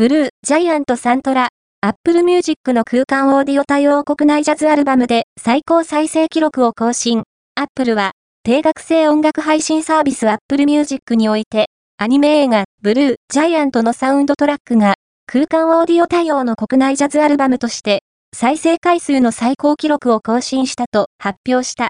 BLUE GIANT サントラ、 Apple Music の空間オーディオ対応国内ジャズアルバムで最高再生記録を更新。Apple は、定額制音楽配信サービス Apple Music において、アニメ映画、 BLUE GIANT のサウンドトラックが、空間オーディオ対応の国内ジャズアルバムとして、再生回数の最高記録を更新したと発表した。